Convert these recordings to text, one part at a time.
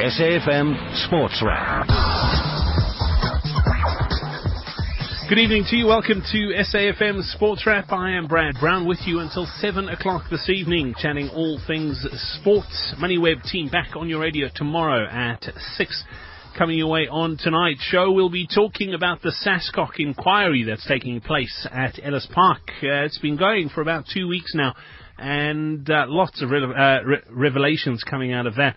SAFM Sports Wrap. Good evening to you. Welcome to SAFM Sports Wrap. I am Brad Brown with you until 7 o'clock this evening, chatting all things sports. MoneyWeb team back on your radio tomorrow at 6 coming your way on tonight's show. We'll be talking about the SASCOC inquiry that's taking place at Ellis Park. Uh, it's been going for about two weeks now, and uh, lots of re- uh, re- revelations coming out of that.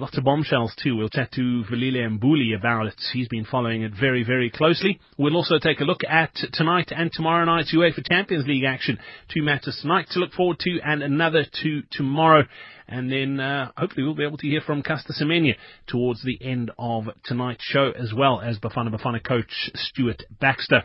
Lots of bombshells too. We'll chat to Velile Mbuli about it. He's been following it very, very closely. We'll also take a look at tonight and tomorrow night's UEFA Champions League action. Two matches tonight to look forward to and another two tomorrow. And then uh, hopefully we'll be able to hear from Caster Semenya towards the end of tonight's show as well as Bafana Bafana coach Stuart Baxter.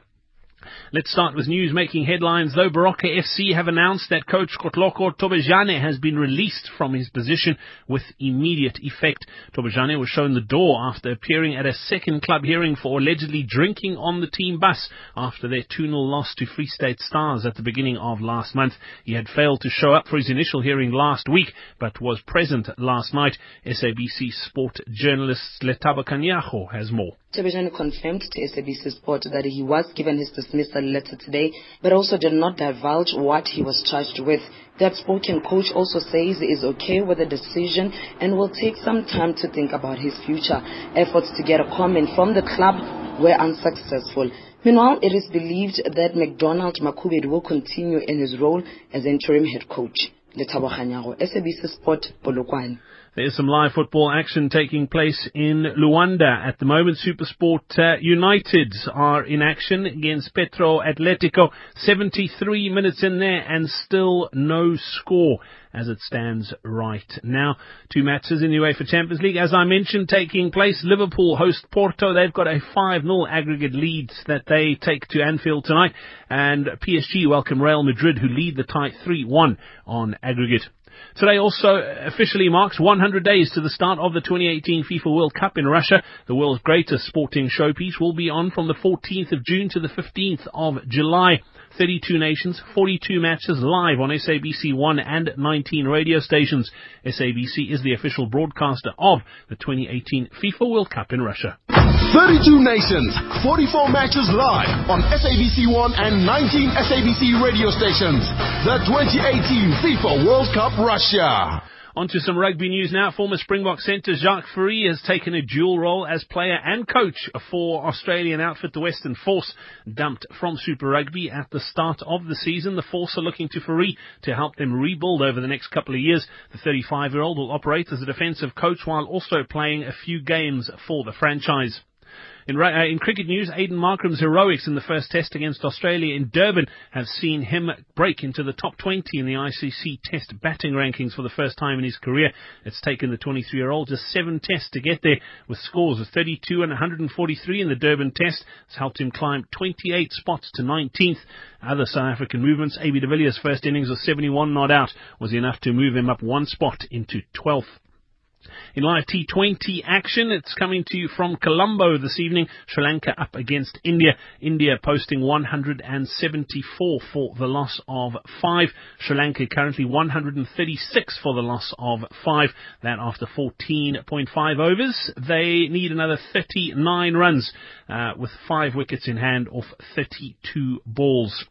Let's start with news making headlines. Though Baroka FC have announced that coach Kgoloko Thobejane has been released from his position with immediate effect. Thobejane was shown the door after appearing at a second club hearing for allegedly drinking on the team bus after their 2-0 loss to Free State Stars at the beginning of last month. He had failed to show up for his initial hearing last week, but was present last night. SABC sport journalist Letaba Kanyaho has more. Thobejane confirmed to SABC Sport that he was given his dismissal letter today, but also did not divulge what he was charged with. The outspoken coach also says he is okay with the decision and will take some time to think about his future. Efforts to get a comment from the club were unsuccessful. Meanwhile, it is believed that McDonald Makhubedu will continue in his role as interim head coach. Letabo Khanyago, SABC Sport, Polokwane. There's some live football action taking place in Luanda at the moment. Supersport uh, United are in action against Petro Atletico. 73 minutes in there and still no score as it stands right now. Two matches in the UEFA Champions League, as I mentioned, taking place. Liverpool host Porto. They've got a 5-0 aggregate lead that they take to Anfield tonight. And PSG welcome Real Madrid, who lead the tie 3-1 on aggregate. Today also officially marks 100 days to the start of the 2018 FIFA World Cup in Russia. The world's greatest sporting showpiece will be on from the 14th of June to the 15th of July. 32 nations, 42 matches live on SABC 1 and 19 radio stations. SABC is the official broadcaster of the 2018 FIFA World Cup in Russia. 32 nations, 44 matches live on SABC 1 and 19 SABC radio stations. The 2018 FIFA World Cup Russia. On to some rugby news now. Former Springbok centre Jacques Fourie has taken a dual role as player and coach for Australian outfit the Western Force, dumped from Super Rugby at the start of the season. The Force are looking to Fourie to help them rebuild over the next couple of years. The 35-year-old will operate as a defensive coach while also playing a few games for the franchise. In, uh, in cricket news, Aiden Markram's heroics in the first test against Australia in Durban have seen him break into the top 20 in the ICC test batting rankings for the first time in his career. It's taken the 23-year-old just seven tests to get there, with scores of 32 and 143 in the Durban test. It's helped him climb 28 spots to 19th. Other South African movements, AB de Villiers' first innings of 71 not out was enough to move him up one spot into 12th. In live T20 action, it's coming to you from Colombo this evening. Sri Lanka up against India. India posting 174 for the loss of 5. Sri Lanka currently 136 for the loss of 5. That after 14.5 overs. They need another 39 runs uh, with 5 wickets in hand off 32 balls.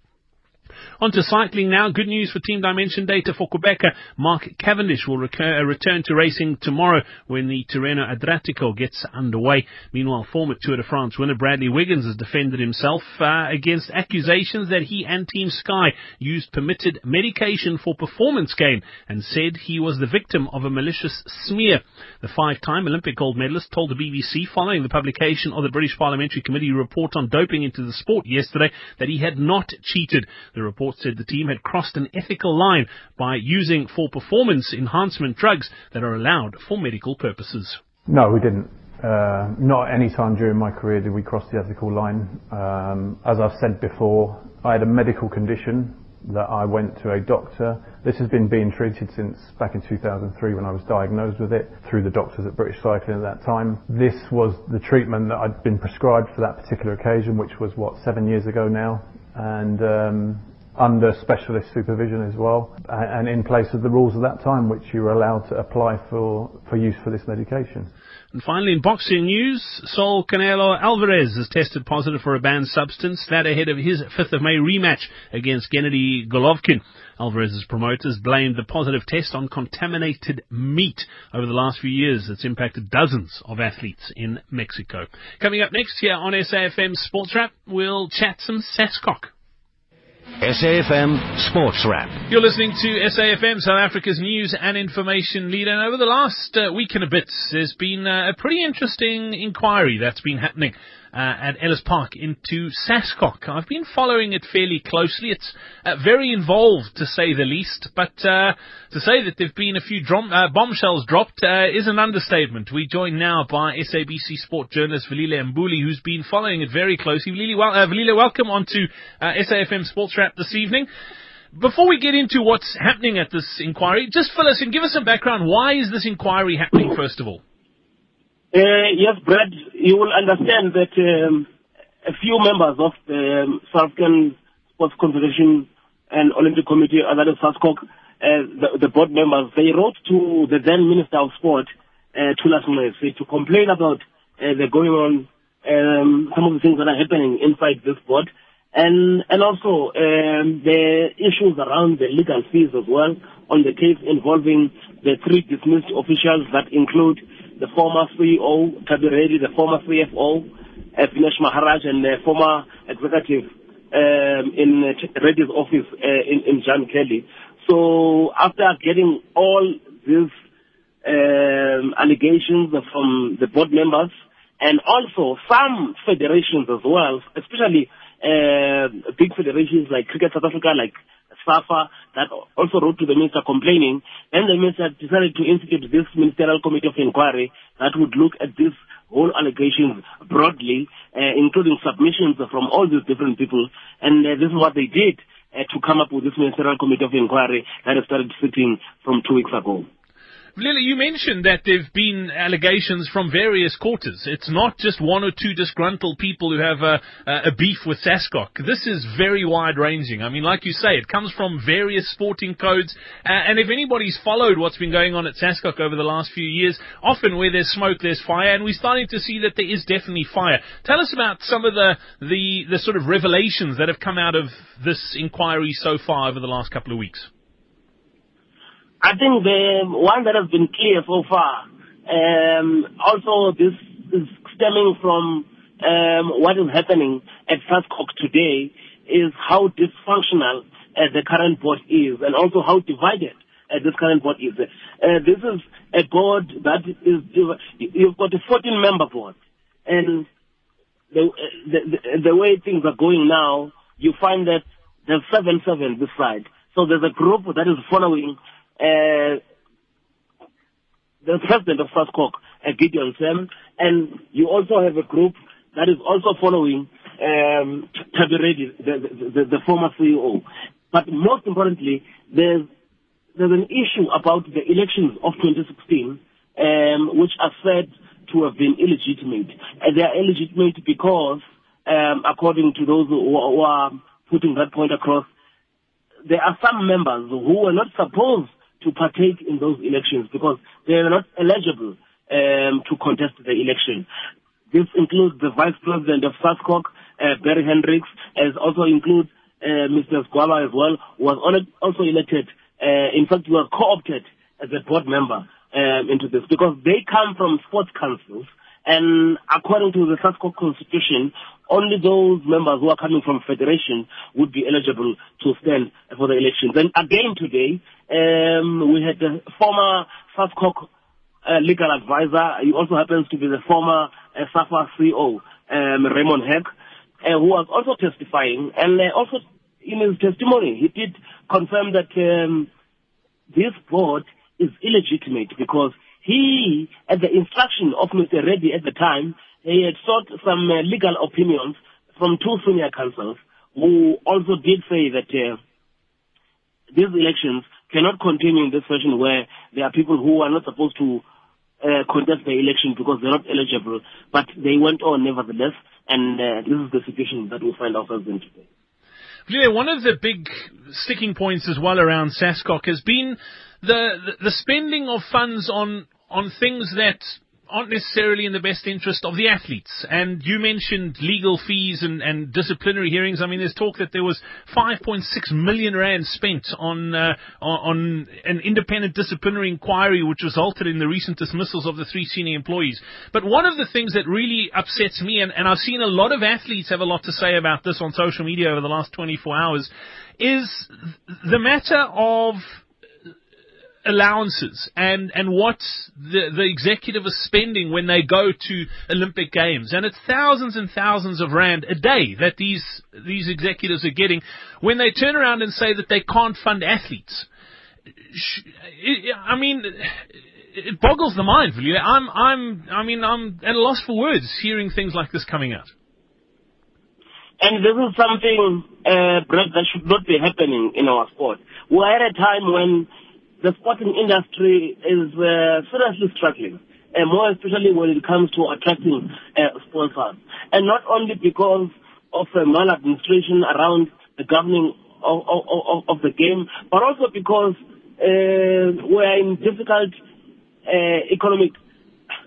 On to cycling now. Good news for Team Dimension data for Qhubeka. Mark Cavendish will recur, uh, return to racing tomorrow when the Tirreno Adriatico gets underway. Meanwhile, former Tour de France winner Bradley Wiggins has defended himself uh, against accusations that he and Team Sky used permitted medication for performance gain and said he was the victim of a malicious smear. The five-time Olympic gold medalist told the BBC following the publication of the British Parliamentary Committee report on doping into the sport yesterday that he had not cheated. The report said the team had crossed an ethical line by using for performance enhancement drugs that are allowed for medical purposes. No, we didn't. Uh, not any time during my career did we cross the ethical line. Um, as I've said before, I had a medical condition that I went to a doctor. This has been being treated since back in 2003 when I was diagnosed with it through the doctors at British Cycling at that time. This was the treatment that I'd been prescribed for that particular occasion, which was what seven years ago now. And um, under specialist supervision as well, and in place of the rules of that time, which you were allowed to apply for, for use for this medication. And finally, in boxing news, Saul Canelo Alvarez has tested positive for a banned substance, that ahead of his 5th of May rematch against Gennady Golovkin. Alvarez's promoters blamed the positive test on contaminated meat over the last few years that's impacted dozens of athletes in Mexico. Coming up next here on SAFM Sports Wrap, we'll chat some SASCOC. SAFM Sports Wrap. You're listening to SAFM, South Africa's news and information leader. And over the last uh, week and a bit, there's been uh, a pretty interesting inquiry that's been happening at Ellis Park into SASCOC. I've been following it fairly closely. It's uh, very involved, to say the least. But uh, to say that there've been a few uh, bombshells dropped uh, is an understatement. We joined now by SABC sport journalist Velile Mbuli, who's been following it very closely. Velile, well, uh, Velile welcome onto SAFM Sports Wrap this evening. Before we get into what's happening at this inquiry, just fill us in, give us some background. Why is this inquiry happening, first of all? Uh, yes, Brad, you will understand that um, a few members of the um, South African Sports Confederation and Olympic Committee, other than SASCOC, uh, the, the, board members, they wrote to the then Minister of Sport, uh, Thulas Nxesi, to complain about uh, the going on, um, some of the things that are happening inside this board, and and also um, the issues around the legal fees as well on the case involving the three dismissed officials that include the former CEO, Tubby Reddy, the former CFO, uh, Maharaj, and the former executive um, in Reddy's office uh, in, in John Kelly. So after getting all these um, allegations from the board members and also some federations as well, especially uh, big federations like Cricket South Africa, like SAFA, that also wrote to the minister complaining, and the minister decided to institute this ministerial committee of inquiry that would look at these whole allegations broadly, uh, including submissions from all these different people, and uh, this is what they did uh, to come up with this ministerial committee of inquiry that started sitting from two weeks ago. Lily, you mentioned that there have been allegations from various quarters. It's not just one or two disgruntled people who have a, a beef with SASCOC. This is very wide ranging. I mean, like you say, it comes from various sporting codes. Uh, and if anybody's followed what's been going on at SASCOC over the last few years, often where there's smoke, there's fire. And we're starting to see that there is definitely fire. Tell us about some of the, the, the sort of revelations that have come out of this inquiry so far over the last couple of weeks. I think the one that has been clear so far, um, also this is stemming from um, what is happening at SASCOC today is how dysfunctional uh, the current board is and also how divided uh, this current board is. Uh, this is a board that is, you've got a 14 member board and the, the, the, the way things are going now, you find that there's 7-7 this side. So there's a group that is following uh, the president of SASCOC, uh, Gideon Sam, and you also have a group that is also following um, Reddy, the, the, the, former CEO. But most importantly, there's there's an issue about the elections of 2016, um, which are said to have been illegitimate. And they are illegitimate because, um, according to those who, who are putting that point across, there are some members who were not supposed to partake in those elections because they are not eligible um, to contest the election. This includes the Vice President of SASCOC, uh, Barry Hendricks, as also includes uh, Mr. Squaba as well, who was also elected. Uh, in fact, was co-opted as a board member um, into this because they come from sports councils and according to the SASCOC constitution, only those members who are coming from federation would be eligible to stand for the elections. And again today, um, we had the former SASCOC uh, legal advisor. He also happens to be the former uh, SAFA CEO, um, Raymond Hack, uh, who was also testifying. And uh, also in his testimony, he did confirm that um, this board is illegitimate because he, at the instruction of Mr. Reddy at the time, he had sought some uh, legal opinions from two senior counsels who also did say that uh, these elections cannot continue in this fashion where there are people who are not supposed to uh, contest the election because they're not eligible, but they went on nevertheless, and uh, this is the situation that we find ourselves in today. one of the big sticking points as well around SASCOC has been the, the spending of funds on on things that aren't necessarily in the best interest of the athletes. And you mentioned legal fees and, and disciplinary hearings. I mean, there's talk that there was 5.6 million rand spent on uh, on an independent disciplinary inquiry, which resulted in the recent dismissals of the three senior employees. But one of the things that really upsets me, and, and I've seen a lot of athletes have a lot to say about this on social media over the last 24 hours, is the matter of allowances and, and what the, the executive is spending when they go to Olympic Games. And it's thousands and thousands of rand a day that these, these executives are getting when they turn around and say that they can't fund athletes. I mean, it boggles the mind, really. I'm, I'm, I mean, I'm at a loss for words hearing things like this coming out. And this is something, uh, Brett, that should not be happening in our sport. We're at a time when the sporting industry is uh, seriously struggling, and more especially when it comes to attracting uh, sponsors. And not only because of uh, maladministration around the governing of, of, of, the game, but also because uh, we're in difficult uh, economic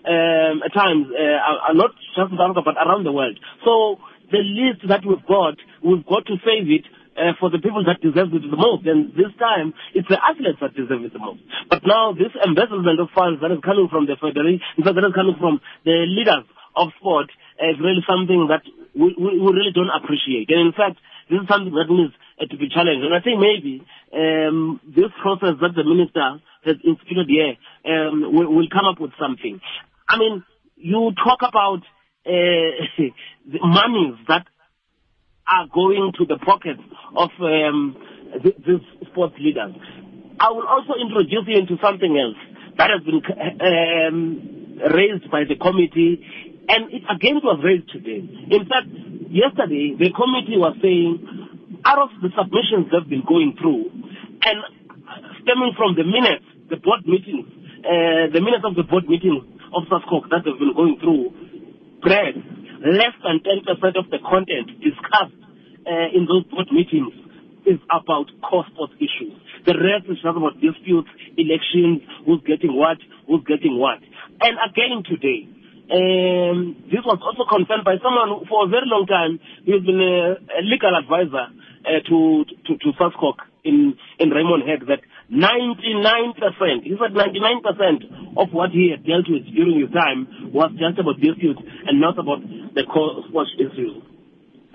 um, times, uh, not just in Africa, but around the world. So the list that we've got, we've got to save it uh, for the people that deserve it the most. And this time, it's the athletes that deserve it the most. But now, this embezzlement of funds that is coming from the federation, that is coming from the leaders of sport, is really something that we, we, we, really don't appreciate. And in fact, this is something that needs uh, to be challenged. And I think maybe um, this process that the minister has instituted here um, will, will come up with something. I mean, you talk about uh, the monies that are going to the pockets of um, these sports leaders. I will also introduce you into something else that has been um, raised by the committee, and it again was raised today. In fact, yesterday the committee was saying, out of the submissions they've been going through, and stemming from the minutes, the board meetings, uh, the minutes of the board meetings of SASCOC that they've been going through, Brad, less than 10% of the content discussed uh, in those board meetings is about core sports issues. The rest is just about disputes, elections, who's getting what, who's getting what. And again today, um, this was also confirmed by someone who, for a very long time, he has been a, a legal advisor uh, to, to, to in, in Raymond Hack that 99%, he said 99% of what he had dealt with during his time was just about disputes and not about the core sports issues.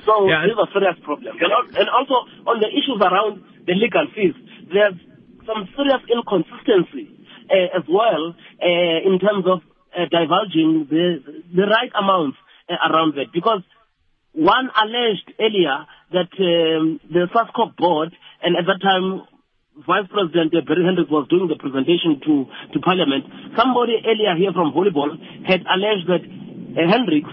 So yeah. these are serious problems. And also on the issues around the legal fees, there's some serious inconsistency uh, as well uh, in terms of uh, divulging the, the right amounts uh, around that. Because one alleged earlier that um, the SASCOC board, and at that time Vice President Barry Hendricks was doing the presentation to, to Parliament, somebody earlier here from volleyball had alleged that uh, Hendricks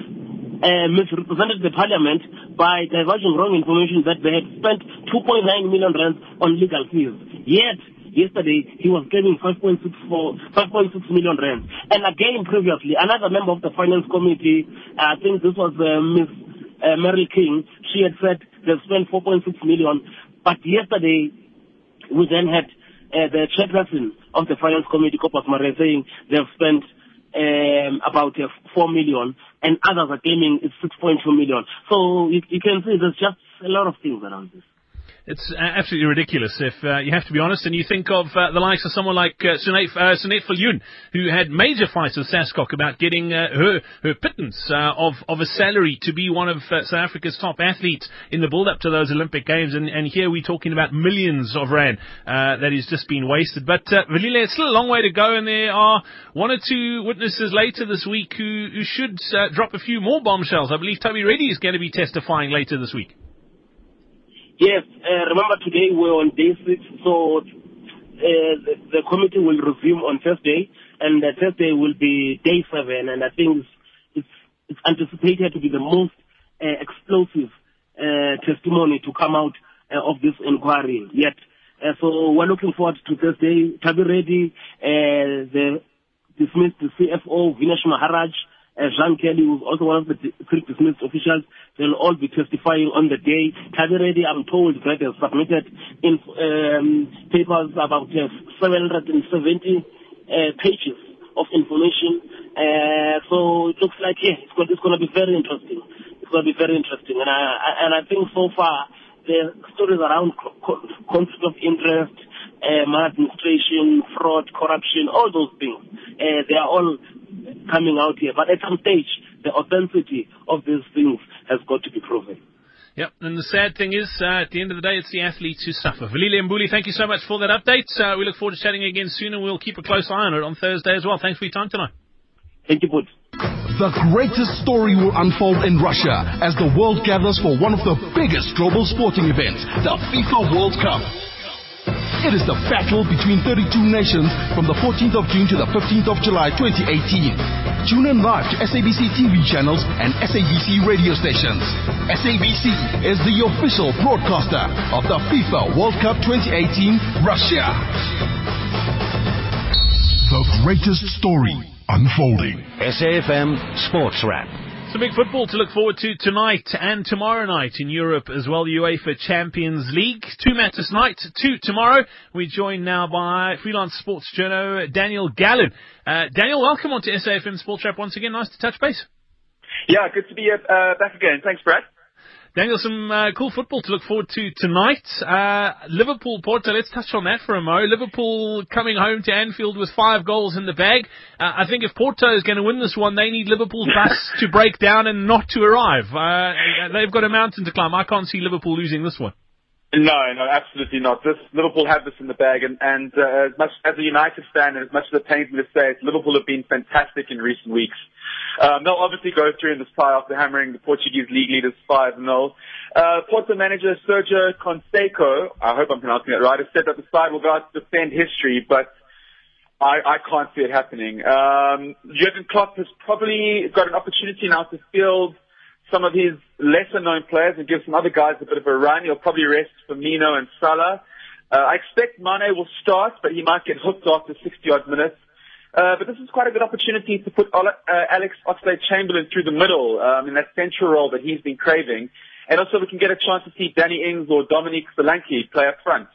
uh, misrepresented the Parliament by divulging wrong information that they had spent 2.9 million rand on legal fees. Yet, yesterday, he was claiming 5.6 5.6 million rand. And again, previously, another member of the Finance Committee, uh, I think this was uh, Ms. Uh, Mary King, she had said they spent 4.6 million. But yesterday, we then had uh, the chairperson of the finance committee, Kopas Mare, saying they've spent um, about uh, 4 million and others are claiming it's 6.2 million. So you, you can see there's just a lot of things around this. It's absolutely ridiculous if uh, you have to be honest. And you think of uh, the likes of someone like uh, Sunette, uh, Viljoen, who had major fights with SASCOC about getting uh, her her pittance uh, of of a salary to be one of uh, South Africa's top athletes in the build-up to those Olympic Games. And, and here we're talking about millions of rand that is just being wasted. But uh, Velile, it's still a long way to go, and there are one or two witnesses later this week who, who should drop a few more bombshells. I believe Tubby Reddy is going to be testifying later this week. Yes, uh, remember today we're on day six, so uh, the, the, committee will resume on Thursday, and uh, Thursday will be day seven, and I think it's, it's, it's anticipated to be the most uh, explosive uh, testimony to come out uh, of this inquiry yet. so we're looking forward to Thursday. Tubby Reddy, the dismissed the CFO, Vinesh Maharaj, uh, Jean Kelly, who's also one of the creek dismissed officials. They'll all be testifying on the day. Tubby Reddy, I'm told, that has submitted in, um, papers about uh, 770 uh, pages of information. Uh, so it looks like, yeah, it's going, it's going to be very interesting. It's going to be very interesting. And I, and I think so far, the stories around co- conflict of interest, uh, maladministration, fraud, corruption, all those things, uh, they are all coming out here. But at some stage, the authenticity of these things has got to be proven. Yep, and the sad thing is, uh, at the end of the day, it's the athletes who suffer. Velile Mbuli, thank you so much for that update. Uh, we look forward to chatting again soon, and we'll keep a close eye on it on Thursday as well. Thanks for your time tonight. Thank you, Bud. The greatest story will unfold in Russia as the world gathers for one of the biggest global sporting events, the FIFA World Cup. It is the battle between 32 nations from the 14th of June to the 15th of July 2018. Tune in live to SABC TV channels and SABC radio stations. SABC is the official broadcaster of the FIFA World Cup 2018 Russia. The greatest story unfolding. SAFM Sports Wrap. Some big football to look forward to tonight and tomorrow night in Europe as well. UEFA Champions League. Two matches tonight, two tomorrow. We're joined now by freelance sports journal Daniel Gallan. Uh, Daniel, welcome on to SAFM Sports Wrap once again. Nice to touch base. Yeah, good to be uh, back again. Thanks, Brad. Daniel, some uh, cool football to look forward to tonight. Uh, Liverpool Porto, let's touch on that for a mo. Liverpool coming home to Anfield with five goals in the bag. Uh, I think if Porto is going to win this one, they need Liverpool's bus to break down and not to arrive. Uh, they've got a mountain to climb. I can't see Liverpool losing this one. No, no, absolutely not. This Liverpool have this in the bag, and, and uh, as much as a United fan, and as much as it pains me to say it, Liverpool have been fantastic in recent weeks. Um, they'll obviously go through in this tie after hammering the Portuguese league leaders 5-0. Uh, Porto manager Sergio Conceição, I hope I'm pronouncing it right, has said that the side will go out to defend history, but I, I can't see it happening. Um, Jurgen Klopp has probably got an opportunity now to field some of his lesser known players and give some other guys a bit of a run. He'll probably rest Firmino and Salah. Uh, I expect Mane will start, but he might get hooked after 60 odd minutes. Uh, but this is quite a good opportunity to put uh, Alex Oxlade-Chamberlain through the middle um, in that central role that he's been craving. And also we can get a chance to see Danny Ings or Dominic Solanke play up front.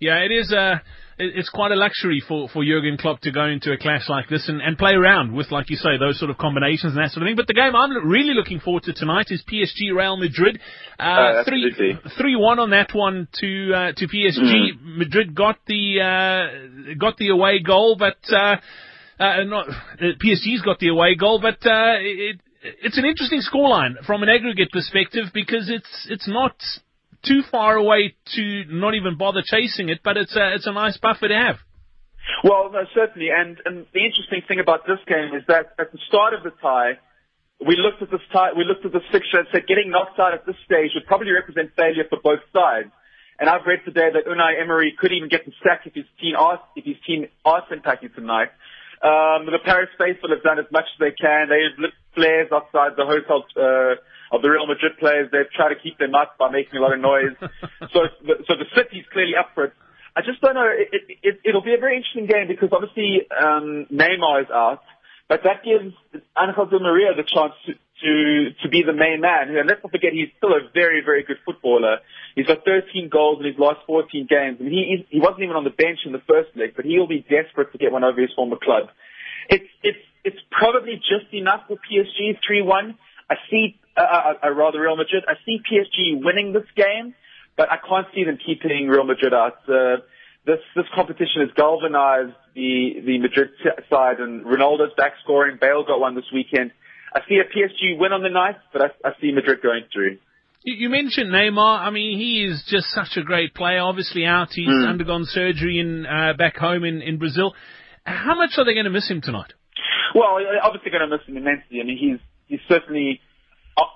Yeah, it is. Uh, it's quite a luxury for, for Jurgen Klopp to go into a clash like this and, and play around with, like you say, those sort of combinations and that sort of thing. But the game I'm really looking forward to tonight is PSG Real Madrid. Uh, uh, three three one on that one to uh, to PSG. Mm. Madrid got the uh, got the away goal, but uh, uh, not PSG's got the away goal, but uh, it, it's an interesting scoreline from an aggregate perspective because it's it's not too far away to not even bother chasing it, but it's a, it's a nice buffer to have. Well, no, certainly. And, and the interesting thing about this game is that at the start of the tie, we looked at this tie, we looked at this fixture and said getting knocked out at this stage would probably represent failure for both sides. And I've read today that Unai Emery could even get the sack if his team are, if his team are attacking tonight. Um, the Paris faithful have done as much as they can. They've lit flares outside the hotel, uh, of the Real Madrid players. They've tried to keep them up by making a lot of noise. so, so the city's clearly up for it. I just don't know. It, it, it, it'll be a very interesting game because obviously um, Neymar is out, but that gives Angel Di Maria the chance to, to to be the main man. And let's not forget, he's still a very very good footballer. He's got 13 goals in his last 14 games, and he he wasn't even on the bench in the first leg, but he'll be desperate to get one over his former club. It's it's it's probably just enough for PSG 3-1. I see uh, uh, uh, rather Real Madrid. I see PSG winning this game, but I can't see them keeping Real Madrid out. Uh, this this competition has galvanized the the Madrid side, and Ronaldo's back scoring. Bale got one this weekend. I see a PSG win on the night, but I, I see Madrid going through. You mentioned Neymar. I mean, he is just such a great player. Obviously out, he's mm. undergone surgery in uh, back home in, in Brazil. How much are they going to miss him tonight? Well, obviously going to miss him immensely. I mean, he's he's certainly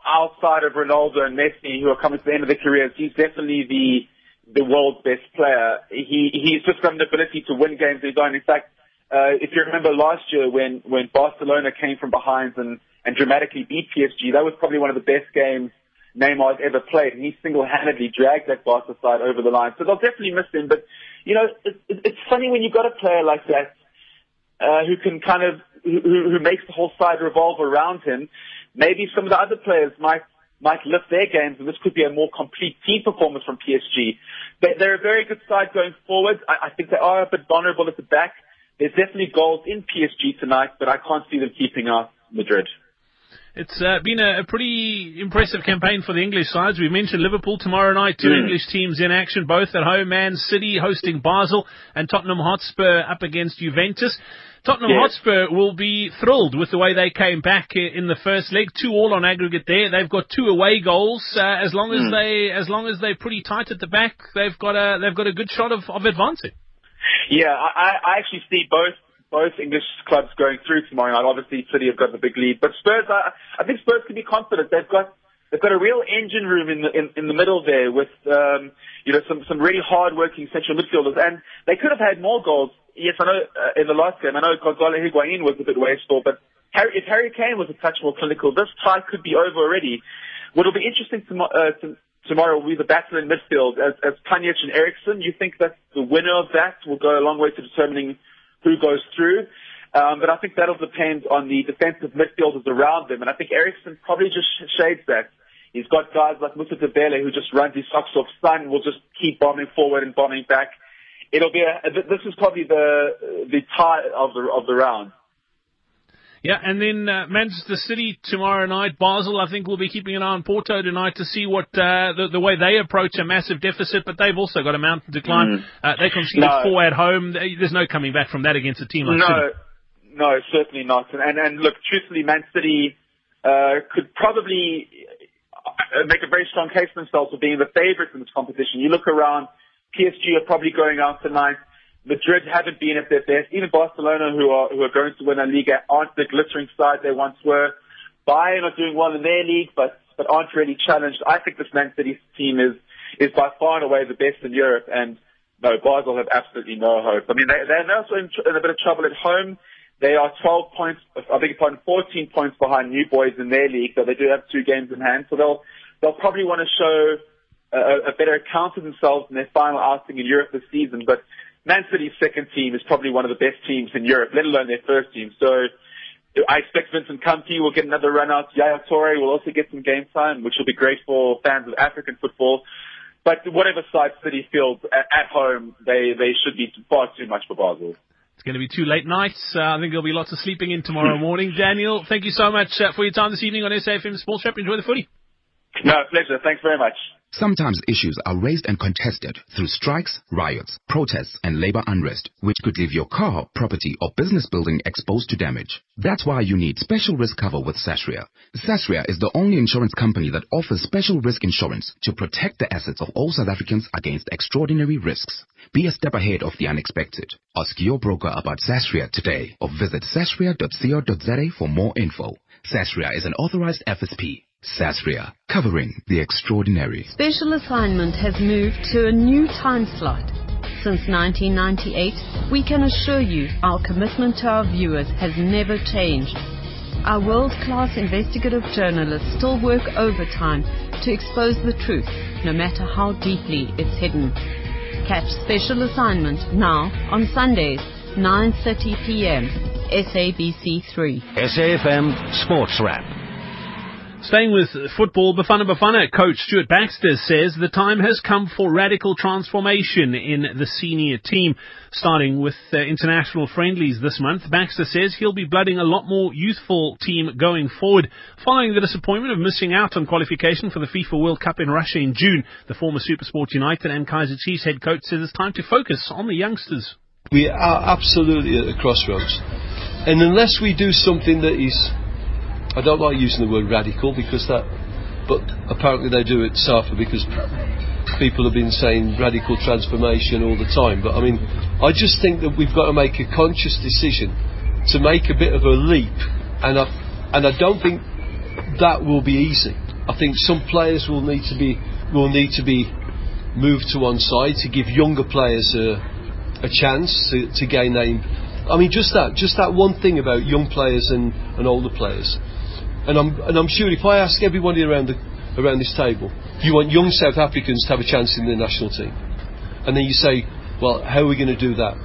outside of Ronaldo and Messi, who are coming to the end of their careers, he's definitely the the world's best player. He he's just got an ability to win games. He's done. In fact, uh, if you remember last year when when Barcelona came from behind and and dramatically beat PSG, that was probably one of the best games Neymar's ever played, and he single-handedly dragged that Barca side over the line. So they'll definitely miss him. But you know, it, it, it's funny when you've got a player like that uh, who can kind of who, who makes the whole side revolve around him, maybe some of the other players might might lift their games, and this could be a more complete team performance from PSG. They, they're a very good side going forward. I, I think they are a bit vulnerable at the back. There's definitely goals in PSG tonight, but I can't see them keeping out Madrid. It's uh, been a, a, pretty impressive campaign for the English sides. We mentioned Liverpool tomorrow night, two mm. English teams in action, both at home. Man City hosting Basel and Tottenham Hotspur up against Juventus. Tottenham yes. Hotspur will be thrilled with the way they came back in the first leg, two all on aggregate there. They've got two away goals. Uh, as long as mm. they, as long as they're pretty tight at the back, they've got a, they've got a good shot of, of advancing. Yeah, I, I actually see both both English clubs going through tomorrow night. Obviously, City have got the big lead, but Spurs, I, I think Spurs can be confident. They've got they've got a real engine room in the in, in the middle there with um, you know some some really hard working central midfielders, and they could have had more goals. Yes, I know uh, in the last game, I know Gonzalo Higuain was a bit wasteful, but Harry, if Harry Kane was a touch more clinical, this tie could be over already. What will be interesting to, uh, to, tomorrow will be the battle in midfield as, as Pjanic and Eriksen. You think that the winner of that will go a long way to determining who goes through. Um, but I think that'll depend on the defensive midfielders around them. And I think Eriksen probably just shades that. He's got guys like Musa Dembele who just runs his socks off. Son will just keep bombing forward and bombing back. It'll be a, this is probably the, the tie of the, of the round. Yeah, and then uh, Manchester City tomorrow night. Basel, I think, will be keeping an eye on Porto tonight to see what uh, the, the way they approach a massive deficit. But they've also got a mountain to climb. Mm. Uh, they conceded no. four at home. There's no coming back from that against a team like no, City. No, certainly not. And and look, truthfully, Man City uh, could probably uh, make a very strong case for themselves for being the favourites in this competition. You look around, PSG are probably going out tonight. Madrid haven't been at their best. Even Barcelona, who are who are going to win a league, aren't the glittering side they once were. Bayern are doing well in their league, but but aren't really challenged. I think this Man City team is is by far and away the best in Europe, and no, Basel have absolutely no hope. I mean, they, they're also in, in a bit of trouble at home. They are 12 points, I beg your pardon, 14 points behind Young Boys in their league, so they do have two games in hand. So they'll they'll probably want to show a, a better account of themselves in their final outing in Europe this season. But Man City's second team is probably one of the best teams in Europe, let alone their first team. So I expect Vincent Kompany will get another run out. Yaya Toure will also get some game time, which will be great for fans of African football. But whatever side City fields at, home, they, they should be far too much for Basel. It's going to be two late nights. Uh, I think there'll be lots of sleeping in tomorrow morning. Daniel, thank you so much uh, for your time this evening on SAFM Sports Wrap. Enjoy the footy. No, pleasure. Thanks very much. Sometimes issues are raised and contested through strikes, riots, protests, and labor unrest, which could leave your car, property, or business building exposed to damage. That's why you need special risk cover with Sasria. Sasria is the only insurance company that offers special risk insurance to protect the assets of all South Africans against extraordinary risks. Be a step ahead of the unexpected. Ask your broker about Sasria today or visit sasria.co.za for more info. Sasria is an authorized FSP. Sasria, covering the extraordinary. Special assignment has moved to a new time slot. Since 1998, we can assure you our commitment to our viewers has never changed. Our world-class investigative journalists still work overtime to expose the truth, no matter how deeply it's hidden. Catch Special Assignment now on Sundays, 9.30 p.m. SABC3. SAFM Sports Wrap. Staying with football, Bafana Bafana coach Stuart Baxter says the time has come for radical transformation in the senior team. Starting with uh, international friendlies this month, Baxter says he'll be blooding a lot more youthful team going forward. Following the disappointment of missing out on qualification for the FIFA World Cup in Russia in June, the former Supersport United and Kaizer Chiefs head coach says it's time to focus on the youngsters. We are absolutely at a crossroads. And unless we do something that is I don't like using the word radical because that, but apparently they do it SAFA because people have been saying radical transformation all the time. But I mean, I just think that we've got to make a conscious decision to make a bit of a leap, and I, and I don't think that will be easy. I think some players will need to be will need to be moved to one side to give younger players a, a chance to, to gain that. I mean, just that, just that one thing about young players and, and older players. And I'm, and I'm sure if I ask everybody around, the, around this table, you want young South Africans to have a chance in the national team? And then you say, well, how are we going to do that?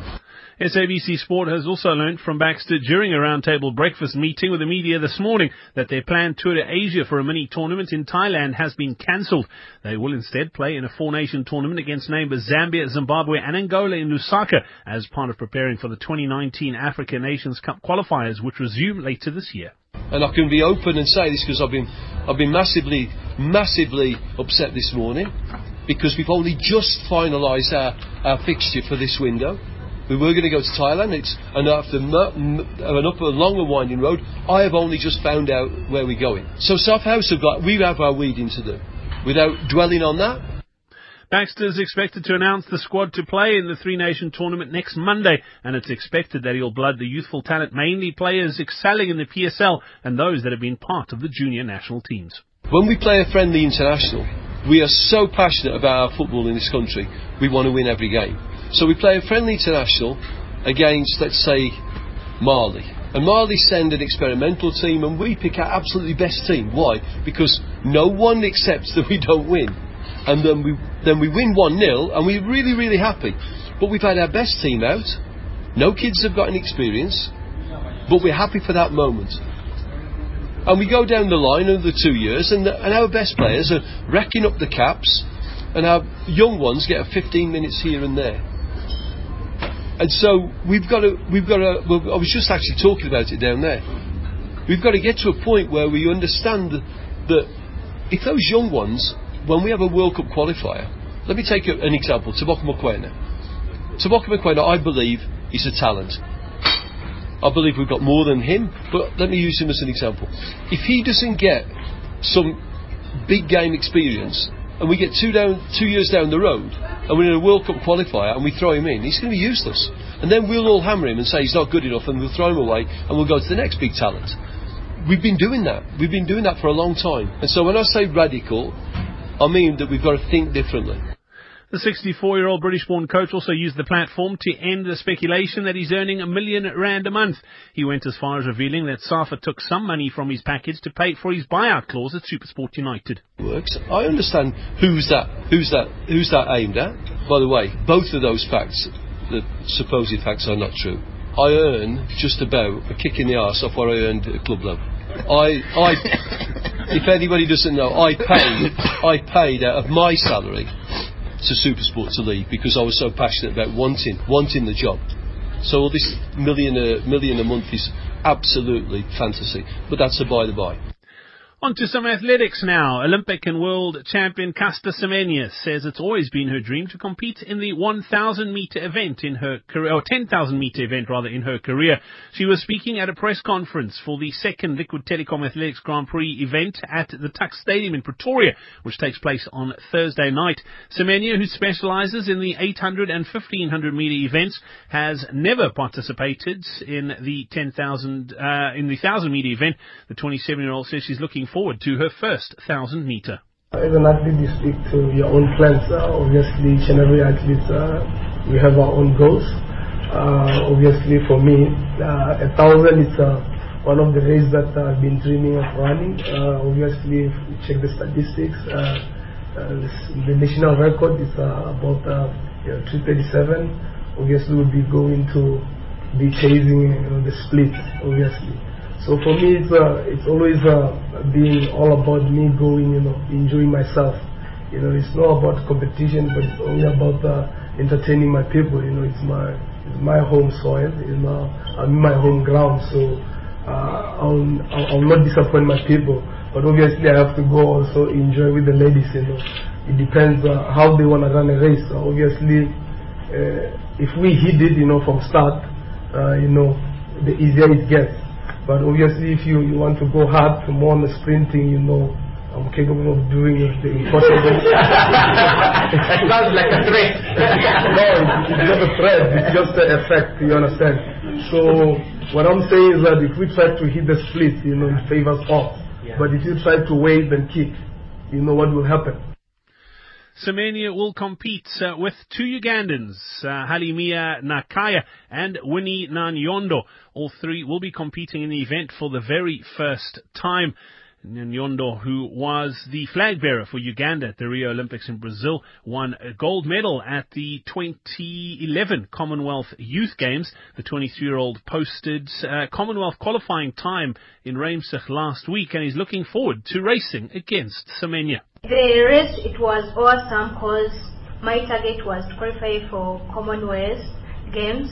SABC Sport has also learned from Baxter during a roundtable breakfast meeting with the media this morning that their planned tour to Asia for a mini tournament in Thailand has been cancelled. They will instead play in a four-nation tournament against neighbours Zambia, Zimbabwe and Angola in Lusaka as part of preparing for the 2019 Africa Nations Cup qualifiers which resume later this year. And I can be open and say this because I've been, I've been massively, massively upset this morning because we've only just finalised our, our fixture for this window. We were going to go to Thailand. It's and after m- m- an up a long and winding road, I have only just found out where we're going. So South House have got we have our weeding to do. Without dwelling on that, Baxter is expected to announce the squad to play in the Three Nation tournament next Monday, and it's expected that he'll blood the youthful talent, mainly players excelling in the PSL and those that have been part of the junior national teams. when we play a friendly international, we are so passionate about our football in this country. We want to win every game. So we play a friendly international against, let's say, Mali. And Mali send an experimental team, and we pick our absolutely best team. Why? Because no one accepts that we don't win. And then we then we win 1 0, and we're really, really happy. But we've had our best team out. No kids have got any experience, but we're happy for that moment. And we go down the line of the two years, and, and our best players are racking up the caps, and our young ones get a 15 minutes here and there. And so we've got to, we've got to, well, I was just actually talking about it down there. We've got to get to a point where we understand that if those young ones, when we have a World Cup qualifier, let me take an example, Teboho Mokoena. Teboho Mokoena, I believe, is a talent. I believe we've got more than him, but let me use him as an example. If he doesn't get some big game experience, and we get two down, two years down the road, and we're in a World Cup qualifier, and we throw him in, he's going to be useless. And then we'll all hammer him and say he's not good enough, and we'll throw him away, and we'll go to the next big talent. We've been doing that. We've been doing that for a long time. And so when I say radical, I mean that we've got to think differently. The 64-year-old British-born coach also used the platform to end the speculation that he's earning a million rand a month. He went as far as revealing that Safa took some money from his package to pay for his buyout clause at Supersport United. works. I understand who's that who's that who's that aimed at. By the way, both of those facts, the supposed facts, are not true. I earn just about a kick in the arse off what I earned at club level. I, I, if anybody doesn't know, I paid, I paid out of my salary to Supersport to leave because I was so passionate about wanting, wanting the job. So all this million a million a month is absolutely fantasy, but that's a by the by. On to some athletics now. Olympic and world champion Caster Semenya says it's always been her dream to compete in the 1,000 meter event in her career, or 10,000 meter event rather in her career. She was speaking at a press conference for the second Liquid Telecom Athletics Grand Prix event at the Tuck Stadium in Pretoria, which takes place on Thursday night. Semenya, who specializes in the 800 and 1500 meter events, has never participated in the 10,000, uh, in the 1000 meter event. The 27 year old says she's looking forward to her first 1000 meter. As an athlete, you stick to your own plans. Uh, obviously, each and every athlete, uh, we have our own goals. Uh, obviously, for me, uh, a thousand is uh, one of the races that I've been dreaming of running. Uh, obviously, check the statistics, uh, uh, the national record is uh, about uh, know, 237. Obviously, we'll be going to be chasing you know, the split, obviously. So for me, it's uh, it's always uh, being all about me going, you know, enjoying myself. You know, it's not about competition, but it's only about uh, entertaining my people. You know, it's my it's my home soil. You know, I'm in my home ground, so uh, I'll, I'll I'll not disappoint my people. But obviously, I have to go also enjoy with the ladies. You know, it depends uh, how they want to run a race. So obviously, uh, if we hit it, you know, from start, uh, you know, the easier it gets. But obviously, if you, you want to go hard, to more on the sprinting, you know, I'm capable of doing the impossible. That sounds like a threat. no, it's, not a threat. It's just an effect. You understand? So what I'm saying is that if we try to hit the split, you know, it favors us. But if you try to wave and kick, you know what will happen. Semenya will compete uh, with two Ugandans, uh, Halimah Nakaayi and Winnie Nanyondo. All three will be competing in the event for the very first time. Nyondo, who was the flag bearer for Uganda at the Rio Olympics in Brazil, won a gold medal at the 2011 Commonwealth Youth Games. The 23-year-old posted uh, Commonwealth qualifying time in Reimsig last week, and he's looking forward to racing against Semenya. The race, it was awesome because my target was to qualify for Commonwealth Games.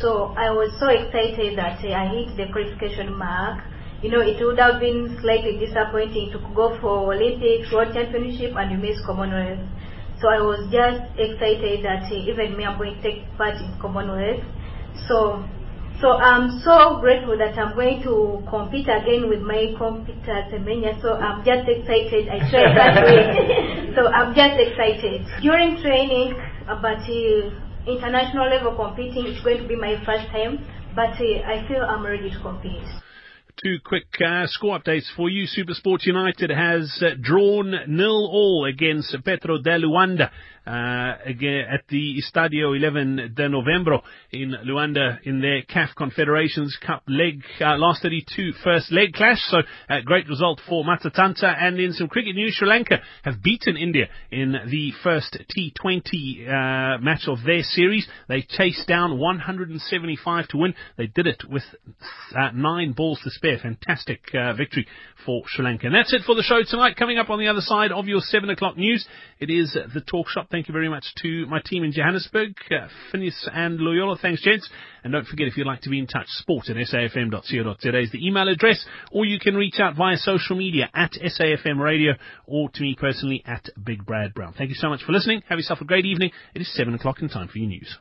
So I was so excited that I hit the qualification mark you know, it would have been slightly disappointing to go for Olympics, World Championship, and you miss Commonwealth. So I was just excited that uh, even me, I'm going to take part in Commonwealth. So, so I'm so grateful that I'm going to compete again with my competitors Semenya. So I'm just excited. I tried that way. so I'm just excited. During training, but uh, international level competing, it's going to be my first time. But uh, I feel I'm ready to compete. Two quick uh, score updates for you. Supersport United has uh, drawn nil all against Petro de Luanda uh, again at the Estadio 11 de Novembro in Luanda in their CAF Confederations Cup leg, uh, last 32 first leg clash. So a uh, great result for Matsatsantsa. And in some cricket news, Sri Lanka have beaten India in the first T20 uh, match of their series. They chased down 175 to win. They did it with uh, nine balls to spare. Fantastic uh, victory for Sri Lanka. And that's it for the show tonight. Coming up on the other side of your 7 o'clock news, it is the talk shop. Thank you very much to my team in Johannesburg, uh, Phineas and Loyola. Thanks, gents. And don't forget, if you'd like to be in touch, sport at safm.co.za is the email address, or you can reach out via social media at SAFM Radio, or to me personally at Big Brad Brown. Thank you so much for listening. Have yourself a great evening. It is 7 o'clock and time for your news.